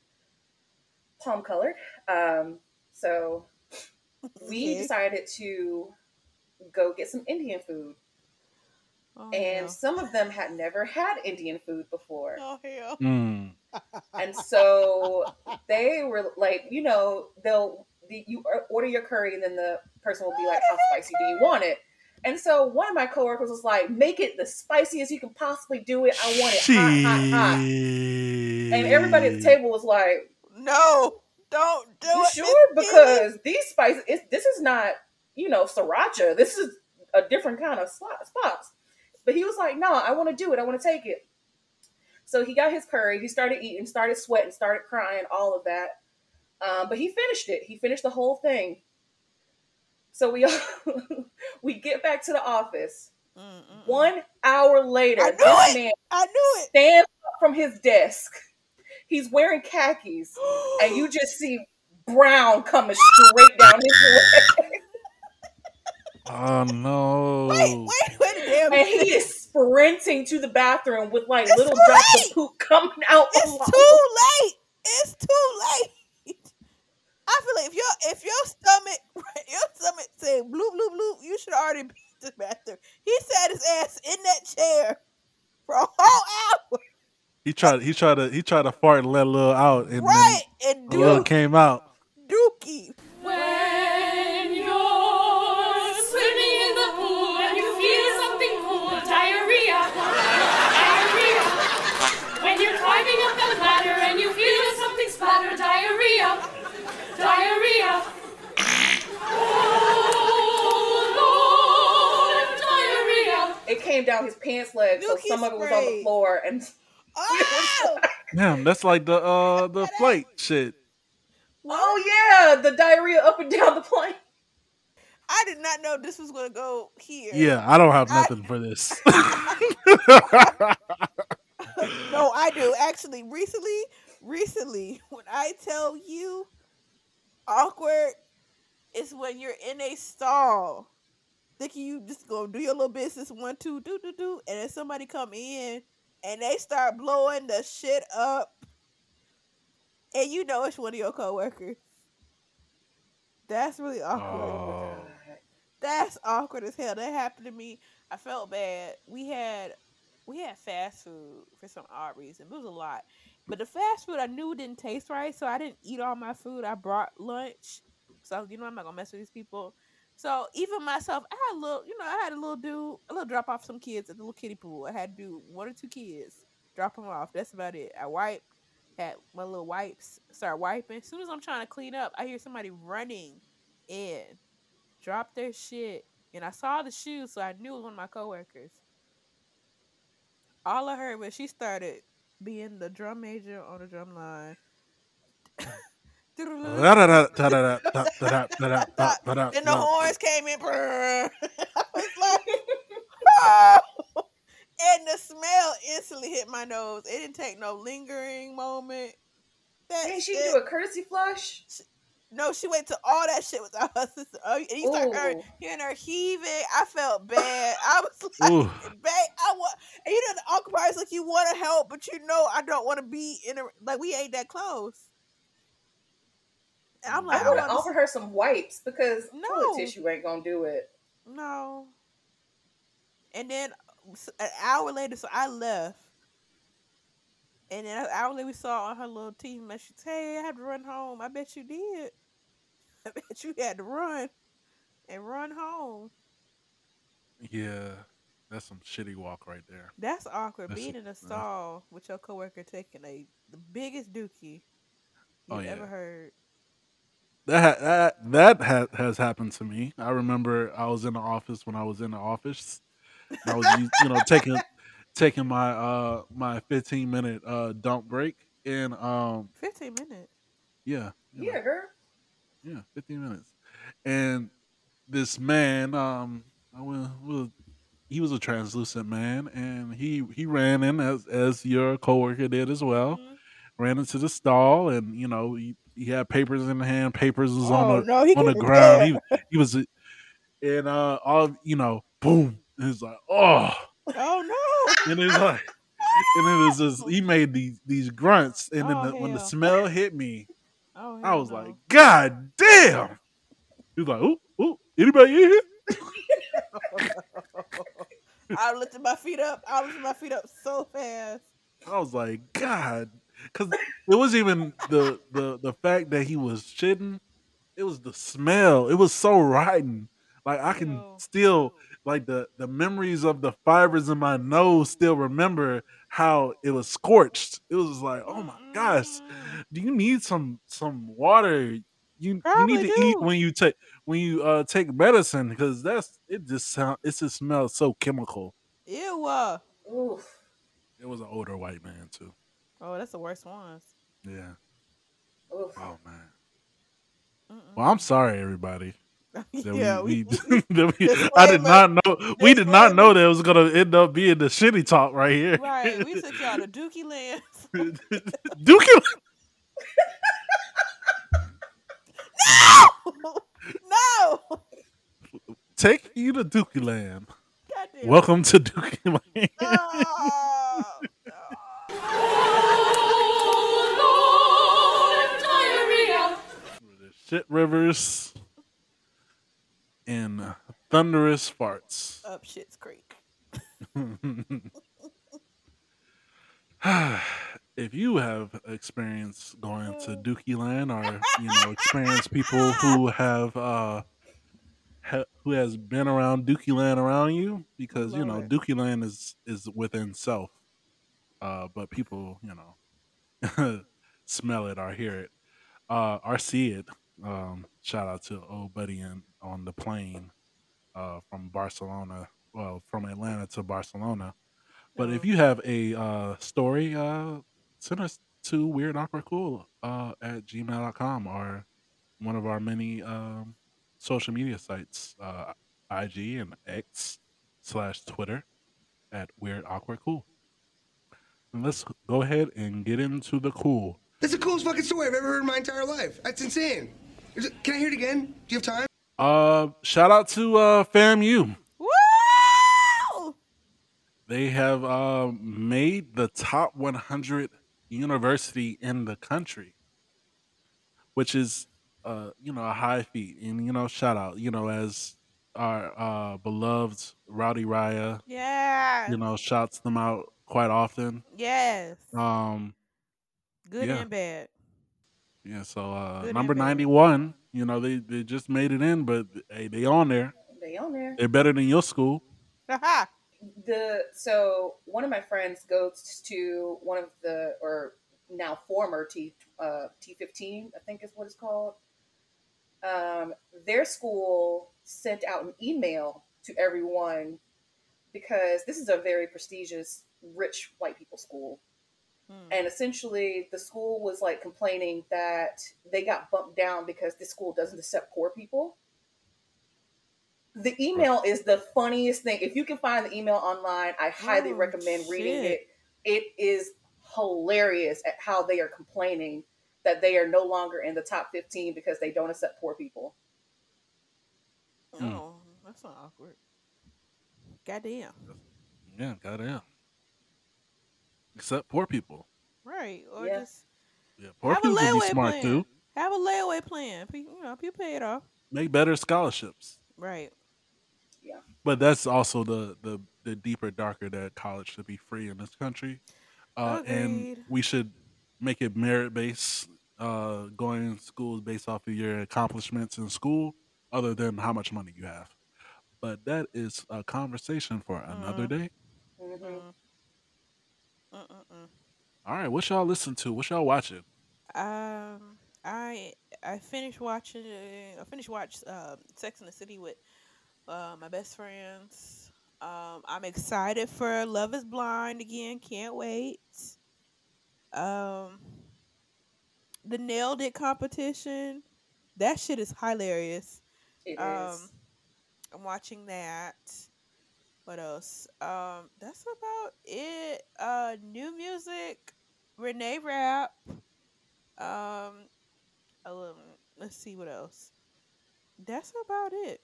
palm colored. Um, so [laughs] we Okay. decided to go get some Indian food Oh, and no. some of them had never had Indian food before. Oh hell. Mm. And so they were like, you know, they'll the, you order your curry, and then the person will be like, "How spicy do you want it?" And so one of my coworkers was like, "Make it the spiciest you can possibly do it. I want it hot, hot, hot." And everybody at the table was like, No, don't do "You it. sure?" Miss Because these spices, this is not, you know, sriracha. This is a different kind of spice. But he was like, "No, I want to do it. I want to take it." So he got his curry. He started eating, started sweating, started crying, all of that. Um, but he finished it. He finished the whole thing. So we [laughs] all we get back to the office. Mm-mm-mm. One hour later, I knew this it! man I knew it. stands up from his desk. He's wearing khakis, and you [gasps] just see brown coming straight down his [gasps] leg. Oh no! Wait, wait, wait a damn And he is sprinting to the bathroom with like It's little too drops late. of poop coming out. It's along- too late. It's too late. I feel like if your if your stomach [laughs] your stomach say bloop bloop bloop, you should already be in the bathroom. He sat his ass in that chair for a whole hour. He tried. He tried to. He tried to fart and let a little out, and right. And then a little came out. Dookie. When came down his pants leg, so Dookie some of it was on the floor, and Oh, [laughs] Damn, that's like the uh the flight shit. oh yeah, the diarrhea up and down the plane. I did not know this was gonna go here. Yeah, I don't have I- nothing for this. [laughs] no, I do. Actually, recently, recently, [laughs] when I tell you awkward is when you're in a stall thinking you just gonna do your little business one, two, do, do, do, and then somebody come in and they start blowing the shit up. And you know it's one of your coworkers. That's really awkward. Oh. That's awkward as hell. That happened to me. I felt bad. We had we had fast food for some odd reason. It was a lot. But the fast food I knew didn't taste right, so I didn't eat all my food. I brought lunch. So you know I'm not gonna mess with these people. So even myself, I had a little, you know, I had a little do a little drop off some kids at the little kiddie pool. I had to do one or two kids, drop them off. That's about it. I wiped, had my little wipes, start wiping. As soon as I'm trying to clean up, I hear somebody running in, drop their shit, and I saw the shoes, so I knew it was one of my coworkers. All I heard was she started being the drum major on the drum line. Mm. Then the horns came in. [laughs] I was like, "Oh." and the smell instantly hit my nose. It didn't take no lingering moment. That Didn't she shit- do a courtesy flush? no, she went to all that shit with [laughs] her sister. Oh, and you start her, Ooh. hearing her heaving. I felt bad. I was [laughs] like, Ooh. babe, I want. And you know, the awkward part is like you want to help, but you know I don't want to be in a like we ain't that close. And I'm like, I would I have her some wipes because No. toilet tissue ain't gonna do it. No. And then an hour later, so I left. And then an hour later, we saw on her little team that message, "Hey, I had to run home." I bet you did. [laughs] I bet you had to run. and run home. Yeah, that's some shitty walk right there. That's awkward. That's- Being in a stall with your coworker taking a the biggest dookie oh, you've Oh, yeah. ever heard. That that that ha- has happened to me. I remember I was in the office when I was in the office. I was you know taking taking my uh my 15 minute uh dump break and um Fifteen minutes. yeah you know, Yeah, girl. yeah 15 minutes and this man um I will, will he was a translucent man and he he ran in as as your coworker did as well Mhm. ran into the stall and you know he, he had papers in the hand papers was Oh on the no, on the ground he, he was and uh all you know boom and it's like oh Oh no. and it's like and it was just he made these these grunts and then Oh, the, when the smell hit me Oh, I was no. like, God damn. He was like, ooh, ooh, anybody in here? [laughs] I lifted my feet up. I lifted my feet up so fast. I was like, God. Because it was even the, the the fact that he was shitting, it was the smell. It was so rotten. Like I can Ew. still like the the memories of the fibers in my nose still remember how it was scorched. It was like, oh my gosh. Do you need some some water? You you need to eat when you take when you uh take medicine because that's it just sound it just smells so chemical. Ew. uh. Oof. It was an older white man too. Oh, that's the worst ones. Yeah. Oof. Oh man. Mm-mm. Well, I'm sorry, everybody. [laughs] Yeah, we, we, [laughs] we, we- I did not know. We did not know that it was gonna end up being the shitty talk right here. right. We took y'all to [laughs] Dookie Land. Dookie. no. no. Take you to Dookie Land. Welcome to Dookie Land. Oh, Oh, Shit rivers and thunderous farts. up Shit's Creek. [sighs] if you have experience going to Dookie Land or you know experienced people who have uh ha- who has been around Dookie Land around you because you know. Dookie Land is is within self uh but people you know [laughs] smell it or hear it uh or see it um shout out to old buddy in, on the plane uh from Barcelona well from Atlanta to Barcelona but if Oh. you have a uh, story, uh, send us to weird awkward cool uh, at gmail.com or one of our many um, social media sites, uh, IG and X slash Twitter at weird awkward cool. And let's go ahead and get into the cool. That's the coolest fucking story I've ever heard in my entire life. That's insane. Is it, can I hear it again? Do you have time? Uh, shout out to uh, FAMU. Woo! They have uh, made the top 100 university in the country, which is, uh, you know, a high feat. And, you know, shout out, you know, as our uh, beloved Rowdy Riah, Yeah. you know, shouts them out quite often. Yes. Um, Good yeah. and bad. Yeah, so uh, number 91, you know, they, they just made it in, but hey, they on there. They on there. They're better than your school. Haha. [laughs] the so one of my friends goes to one of the or now former T uh, T15 I think is what it's called. Um, their school sent out an email to everyone because this is a very prestigious rich white people school Hmm. and essentially the school was like complaining that they got bumped down because this school doesn't accept poor people the email is the funniest thing if you can find the email online i highly Oh, recommend reading it it is hilarious at how they are complaining that they are no longer in the top 15 because they don't accept poor people Hmm. Oh, that's not awkward. Goddamn. Yeah, goddamn. Except poor people. Right. Or Yeah. just Yeah, poor have people can be smart plan. too. Have a layaway plan. You know, people pay it off. Make better scholarships. Right. Yeah. But that's also the the the deeper, darker that college should be free in this country, uh, and we should make it merit based. Uh, going to schools based off of your accomplishments in school other than how much money you have. But that is a conversation for another day. Mhm. Mm-mm-mm. All right, what y'all listen to? What y'all watching? Um, I I finished watching. I finished watch uh, Sex in the City with uh, my best friends. Um, I'm excited for Love Is Blind again. Can't wait. Um, the Nailed It competition. That shit is hilarious. It is. Um, I'm watching that. What else? Um, that's about it. Uh, new music. Reneé Rapp. Um, um, let's see what else. That's about it.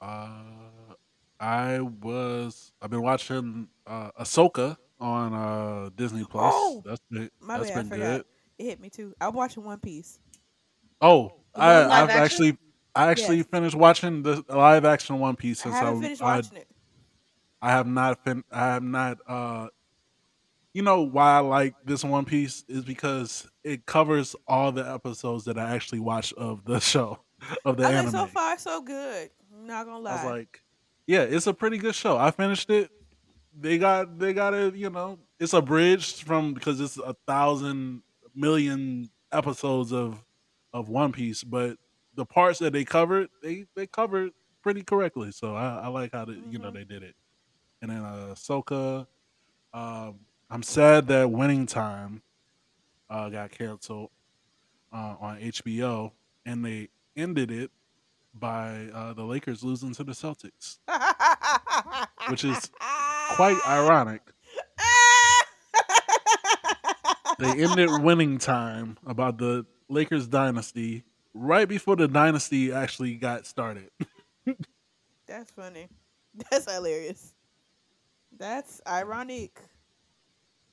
Uh, I was. I've been watching uh, Ahsoka on uh, Disney Plus. Oh, that's been, My that's bad, I been forgot. good. It hit me too. I'm watching One Piece. Oh, The I, I've action? actually, I actually Yes. finished watching the live action One Piece I since haven't I, finished I, watching it. I have not fin- I have not. Uh, you know why I like this One Piece is because it covers all the episodes that I actually watched of the [laughs] show of the I anime. so far so good. I'm not gonna lie. I was like, yeah, it's a pretty good show. I finished it. They got they got it. You know, it's abridged from because it's a thousand million episodes of of One Piece, but the parts that they covered, they they covered pretty correctly. So I, I like how they, you know Mhm. they did it. And then uh Soka, um, I'm sad that Winning Time uh, got canceled uh, on HBO, and they ended it by uh, the Lakers losing to the Celtics, which is quite ironic. [laughs] They ended winning time about the Lakers dynasty right before the dynasty actually got started. [laughs] That's funny. That's hilarious. That's ironic.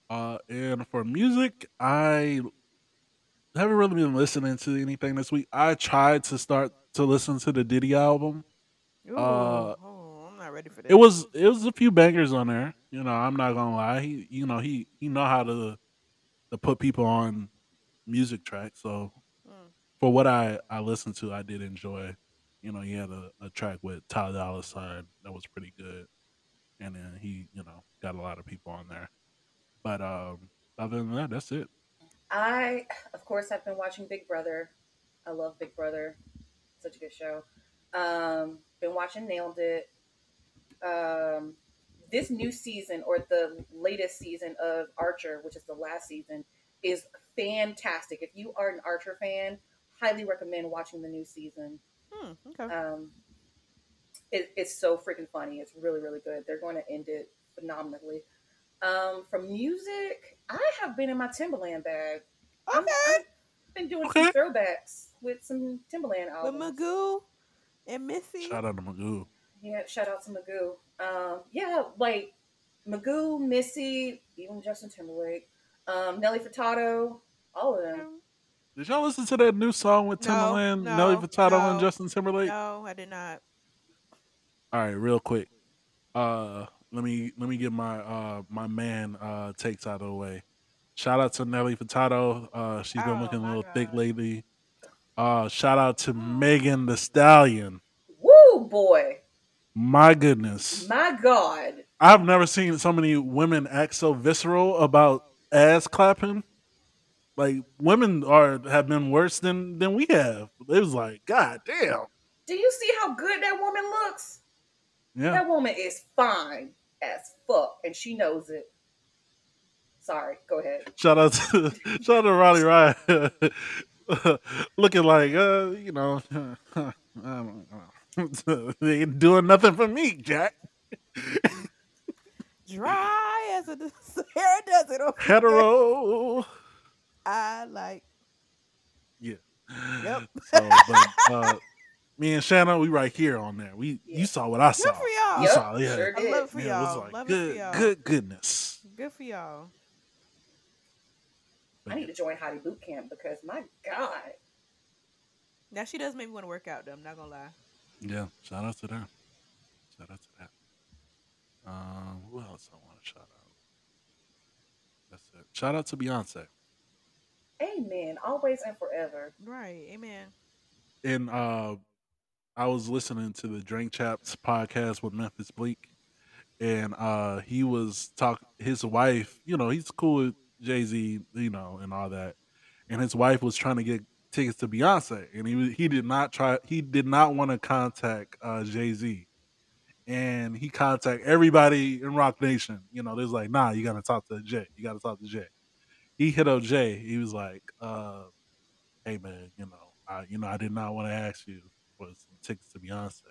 Uh, and for music, I haven't really been listening to anything this week. I tried to start to listen to the Diddy album. Ooh, Uh, oh, I'm not ready for that. It was it was a few bangers on there. You know, I'm not gonna lie. He you know he he know how to to put people on music tracks. So Mm. for what I I listened to, I did enjoy. You know, he had a, a track with Ty Dolla Sign that was pretty good, and then he you know got a lot of people on there. But um, other than that, that's it. I, of course, I've been watching Big Brother. I love Big Brother. Such a good show. Um, been watching Nailed It. Um, this new season, or the latest season of Archer, which is the last season, is fantastic. If you are an Archer fan, highly recommend watching the new season. Hmm, okay. Um, it, it's so freaking funny. It's really, really good. They're going to end it phenomenally. Um, from music, I have been in my Timbaland bag. I'm, Okay. I've been doing some throwbacks with some Timbaland albums. With. Magoo and Missy. Shout out to Magoo. Yeah, shout out to Magoo. Um, yeah, like Magoo, Missy, even Justin Timberlake, um, Nelly Furtado, all of them. Did y'all listen to that new song with No, no, Nelly Furtado, and Justin Timberlake? No, I did not. All right, real quick. Uh let me let me get my uh my man uh takes out of the way. Shout out to Nelly Furtado. Uh she's been Oh, looking a little thick lately. Uh shout out to Megan Thee Stallion. Woo, boy, My goodness. my God. I've never seen so many women act so visceral about ass clapping. Like women are have been worse than than we have. It was like, God damn. Do you see how good that woman looks? Yeah. That woman is fine as fuck, and she knows it. Sorry, go ahead. Shout out to [laughs] shout out to Ronnie Ryan, [laughs] looking like uh, you know, I don't know. they ain't doing nothing for me, Jack. [laughs] Dry as a Sahara desert. over here. Hetero. I like. Yeah. Yep. So, but uh, me and Shanna, we right here on there. We Yeah. you saw what I saw. Good for y'all. You Yep, saw, yeah. sure I love for Yeah, it was y'all. like love good, it for y'all. good goodness. Good for y'all. I need to join Hottie Boot Camp because my God, Now she does make me want to work out though. I'm not gonna lie. Yeah, shout out to them. Shout out to that. Um, who else I want to shout out? That's it. Shout out to Beyonce. Amen. Always and forever. Right. Amen. And uh I was listening to the Drink Champs podcast with Memphis Bleek, and uh, he was talk. His wife, you know, he's cool with Jay Z, you know, and all that, and his wife was trying to get tickets to Beyonce, and he he did not try. He did not want to contact uh, Jay Z, and he contact everybody in Roc Nation. You know, there's like, nah, you gotta talk to Jay. You gotta talk to Jay. He hit up Jay. He was like, uh, "Hey man, you know, I you know I did not want to ask you for some tickets to Beyonce,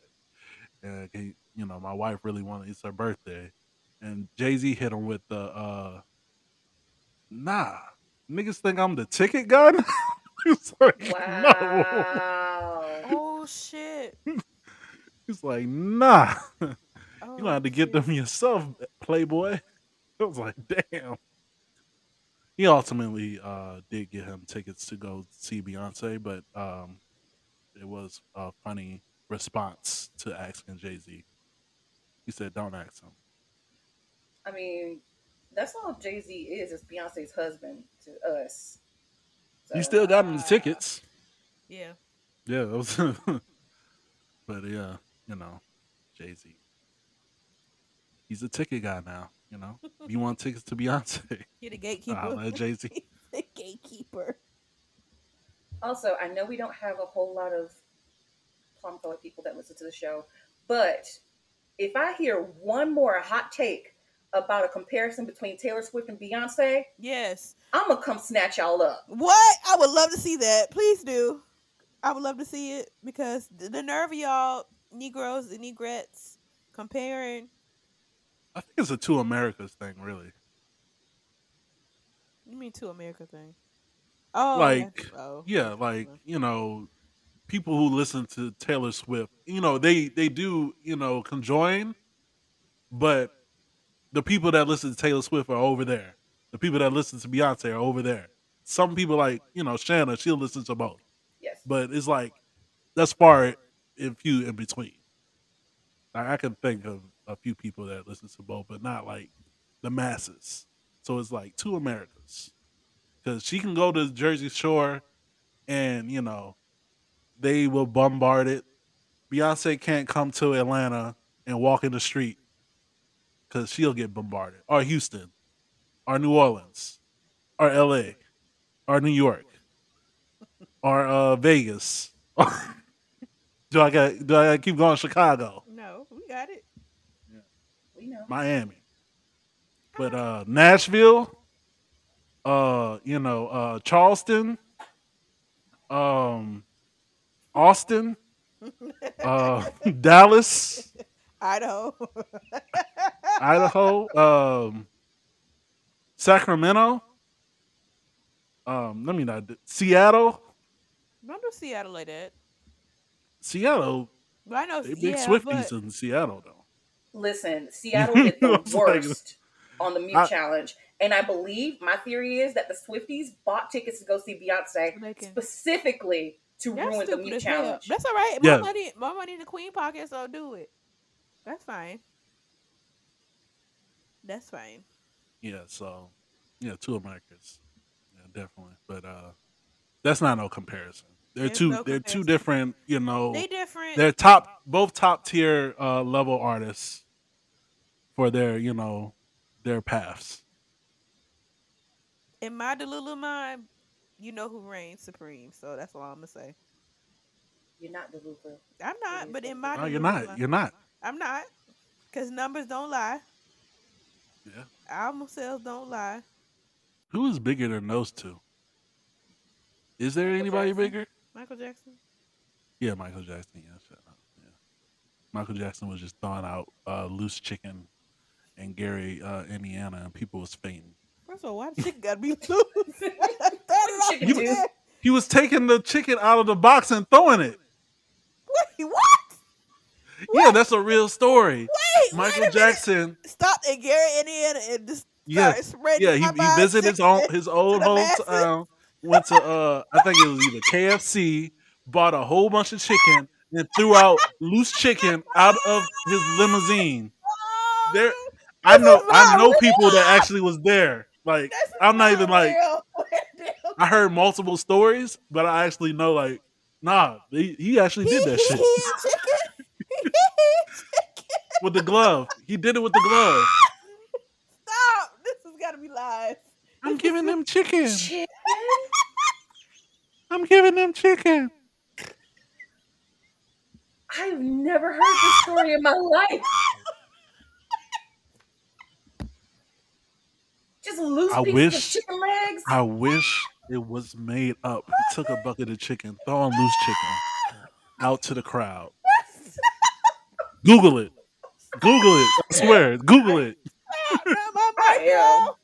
and he, you know, my wife really wanted. It's her birthday, and Jay Z hit him with the, uh, nah, niggas think I'm the ticket gun. [laughs] He's like, no. Wow. [laughs] Oh shit. He's like, nah. [laughs] you Oh, gonna have to get them yourself, Playboy. I was like, damn. He ultimately uh, did get him tickets to go see Beyonce, but um, it was a funny response to asking Jay Z. He said, "Don't ask him." I mean, that's all Jay Z is, is Beyonce's husband to us. You still got him the uh, tickets. Yeah. Yeah, that was [laughs] but yeah, you know, Jay Z. He's a ticket guy now. You know, [laughs] you want tickets to Beyonce? He the gatekeeper. Holla at Jay Z. [laughs] the gatekeeper. Also, I know we don't have a whole lot of plum colored people that listen to the show, but if I hear one more hot take about a comparison between Taylor Swift and Beyonce, Yes. I'm gonna come snatch y'all up. What? I would love to see that. Please do. I would love to see it because the, the nerve of y'all Negroes and Negrettes comparing. I think it's a two Americas thing, really. You mean two America thing? Oh, like, oh, yeah, like you know, people who listen to Taylor Swift, you know, they they do you know conjoin, but the people that listen to Taylor Swift are over there. The people that listen to Beyonce are over there. Some people like you know Shanna, she'll listen to both. Yes. but it's like that's far and few in between. Like, I can think of a few people that listen to both, but not like the masses. So it's like two Americas, because she can go to Jersey Shore, and you know, they will bombard it. Beyonce can't come to Atlanta and walk in the street, because she'll get bombarded, or Houston, or New Orleans, or L.A., or New York or uh, Vegas. [laughs] do I got? Do I gotta keep going? Chicago, No, we got it. We know. Miami, but uh, Nashville, uh, you know, uh, Charleston, um, Austin, uh, [laughs] Dallas, Idaho. [laughs] Idaho, um, Sacramento. Um, let me not Seattle. Don't do Seattle like that. Seattle, But I know they big yeah, Swifties but in Seattle though. Listen, [laughs] Seattle did the It's like- worst on the mute I- challenge. And I believe my theory is that the Swifties bought tickets to go see Beyonce specifically to that's ruin the stupid mute as hell. challenge. That's all right. Yeah. My money, my money in the Queen pocket, so I'll do it. That's fine. That's fine. Yeah, so yeah, two Americas. Yeah, definitely. But uh that's not no comparison. They're There's two no they're two different, you know They different. they're top both top tier uh level artists for their, you know, their paths. In my Delulu mind, you know who reigns supreme. So that's all I'm gonna say. You're not the Luther. I'm not, but in my No, you're not. mind- You're not. I'm not, because numbers don't lie. Yeah. Album sales don't lie. Who is bigger than those two? Is there anybody Jackson. bigger? Michael Jackson. Yeah, Michael Jackson. Yeah. Yeah. Michael Jackson was just throwing out uh, loose chicken and Gary, uh, Indiana, and people was fainting. First of why the chicken gotta be loose? [laughs] [laughs] That Chicken is He was taking the chicken out of the box and throwing it. Wait, what? Yeah, that's a real story. Wait, wait a Michael minute. Jackson. Stop in Gary, Indiana, and just Yeah, spreading yeah. He, he visited his own [laughs] his old to the hometown. Went to uh, I think it was either KFC. Bought a whole bunch of chicken and threw out loose chicken out of his limousine. There, I know I know people that actually was there. Like This is I'm not even like. [laughs] I heard multiple stories, but I actually know like Nah, he, he actually did that he, shit He chicken. [laughs] Chicken. with the glove. He did it with the glove. Stop. This has got to be lies. I'm giving them chicken. Chicken? I'm giving them chicken. I've never heard this story in my life. Just loose I wish- chicken legs. I wish it was made up. He took a bucket of chicken, throwing loose chicken out to the crowd. Google it. Google it. I swear. Google it. Not my [laughs] Michael.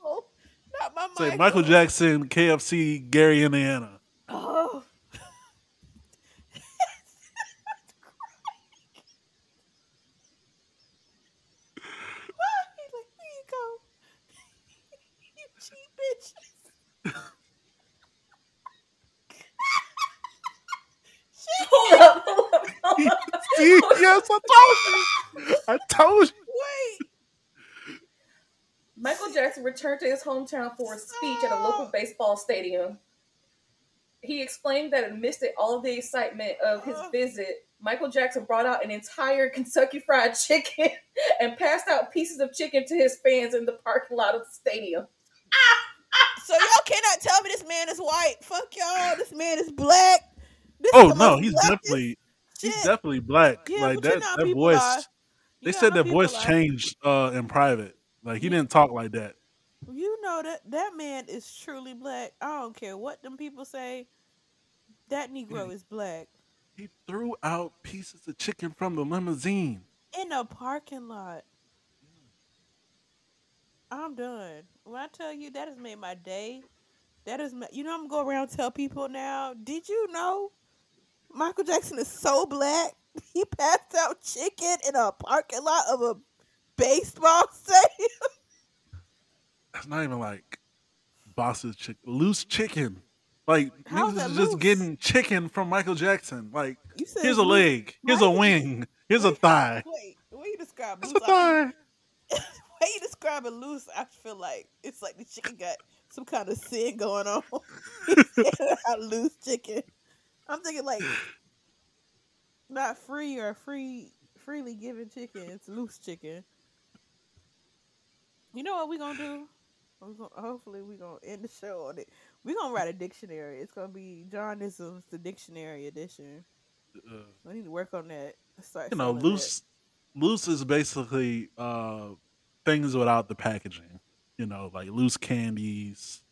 Not my Say Michael. Michael Jackson, KFC, Gary, Indiana. Oh. He's like, here you go. you cheap bitches. Hold up, hold up, hold up. See, yes, I told you. I told you. Wait. Michael Jackson returned to his hometown for a speech at a local baseball stadium. He explained that amidst all of the excitement of his visit, Michael Jackson brought out an entire Kentucky Fried Chicken [laughs] and passed out pieces of chicken to his fans in the parking lot of the stadium. Ah, ah, so y'all cannot tell me this man is white. Fuck y'all. This man is black. This Oh the no, he's blackest definitely he's definitely black. Yeah, like you that know that voice. are. They You said that voice are. changed uh in private. Like he didn't talk like that. You know that that man is truly black. I don't care what them people say. That Negro is black He threw out pieces of chicken from the limousine. in a parking lot. I'm done. When I tell you that has made my day, that is, ma- you know, I'm gonna go around and tell people now. Did you know Michael Jackson is so black? He passed out chicken in a parking lot of a baseball [laughs] stadium. That's not even like boss's chicken, loose chicken. Like niggas that is just loose? getting chicken from Michael Jackson. Like here's a leg, here's a wing, here's a thigh. Wait, the way you describe It's loose, a I thigh. the [laughs] way you describe it loose, I feel like it's like the chicken got some kind of sin going on. [laughs] Loose chicken. I'm thinking like not free or free freely given chicken. It's loose chicken. You know what we gonna do? We gonna, hopefully we gonna end the show on it. We gonna write a dictionary. It's gonna be Johnisms, the dictionary edition. Uh, We need to work on that. Start you know, selling that. loose loose is basically uh things without the packaging. You know, like loose candies,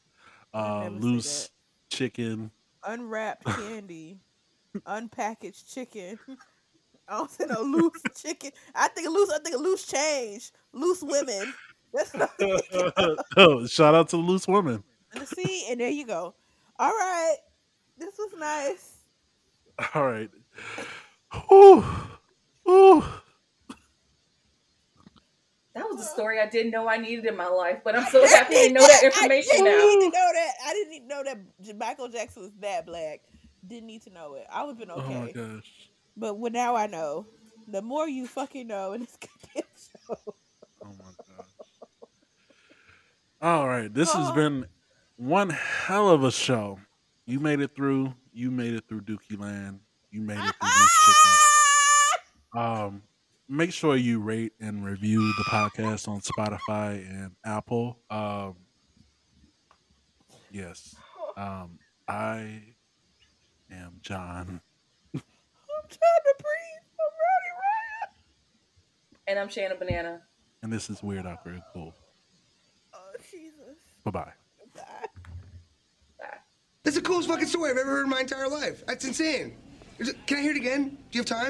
uh loose chicken. Unwrapped [laughs] candy, unpackaged chicken. [laughs] I don't say no loose chicken. I think loose. I think loose change, loose women. [laughs] That's what I'm thinking of. oh, shout out to the loose woman. Let's see, and there you go. All right, this was nice. All right. Ooh. Ooh. That was a story I didn't know I needed in my life, but I'm so happy to know that information I didn't now. need to know that. I didn't need to know that Michael Jackson was that black. Didn't need to know it. I would have been okay. Oh my okay. gosh. but well, now I know. The more you fucking know in this [laughs] goddamn show. Oh my gosh. All right. This has Oh. been one hell of a show. You made it through. You made it through Dookie Land. You made it through Loose Chicken. [laughs] Um, make sure you rate and review the podcast on Spotify and Apple. Um, yes. Um, I am John. I'm trying to breathe. I'm Rowdy Riah. And I'm Shanna Banana. And this is Weird Awkward and Cool. Oh Jesus. Bye bye. Bye. Bye. That's the coolest fucking story I've ever heard in my entire life. That's insane. Is it- Can I hear it again? Do you have time?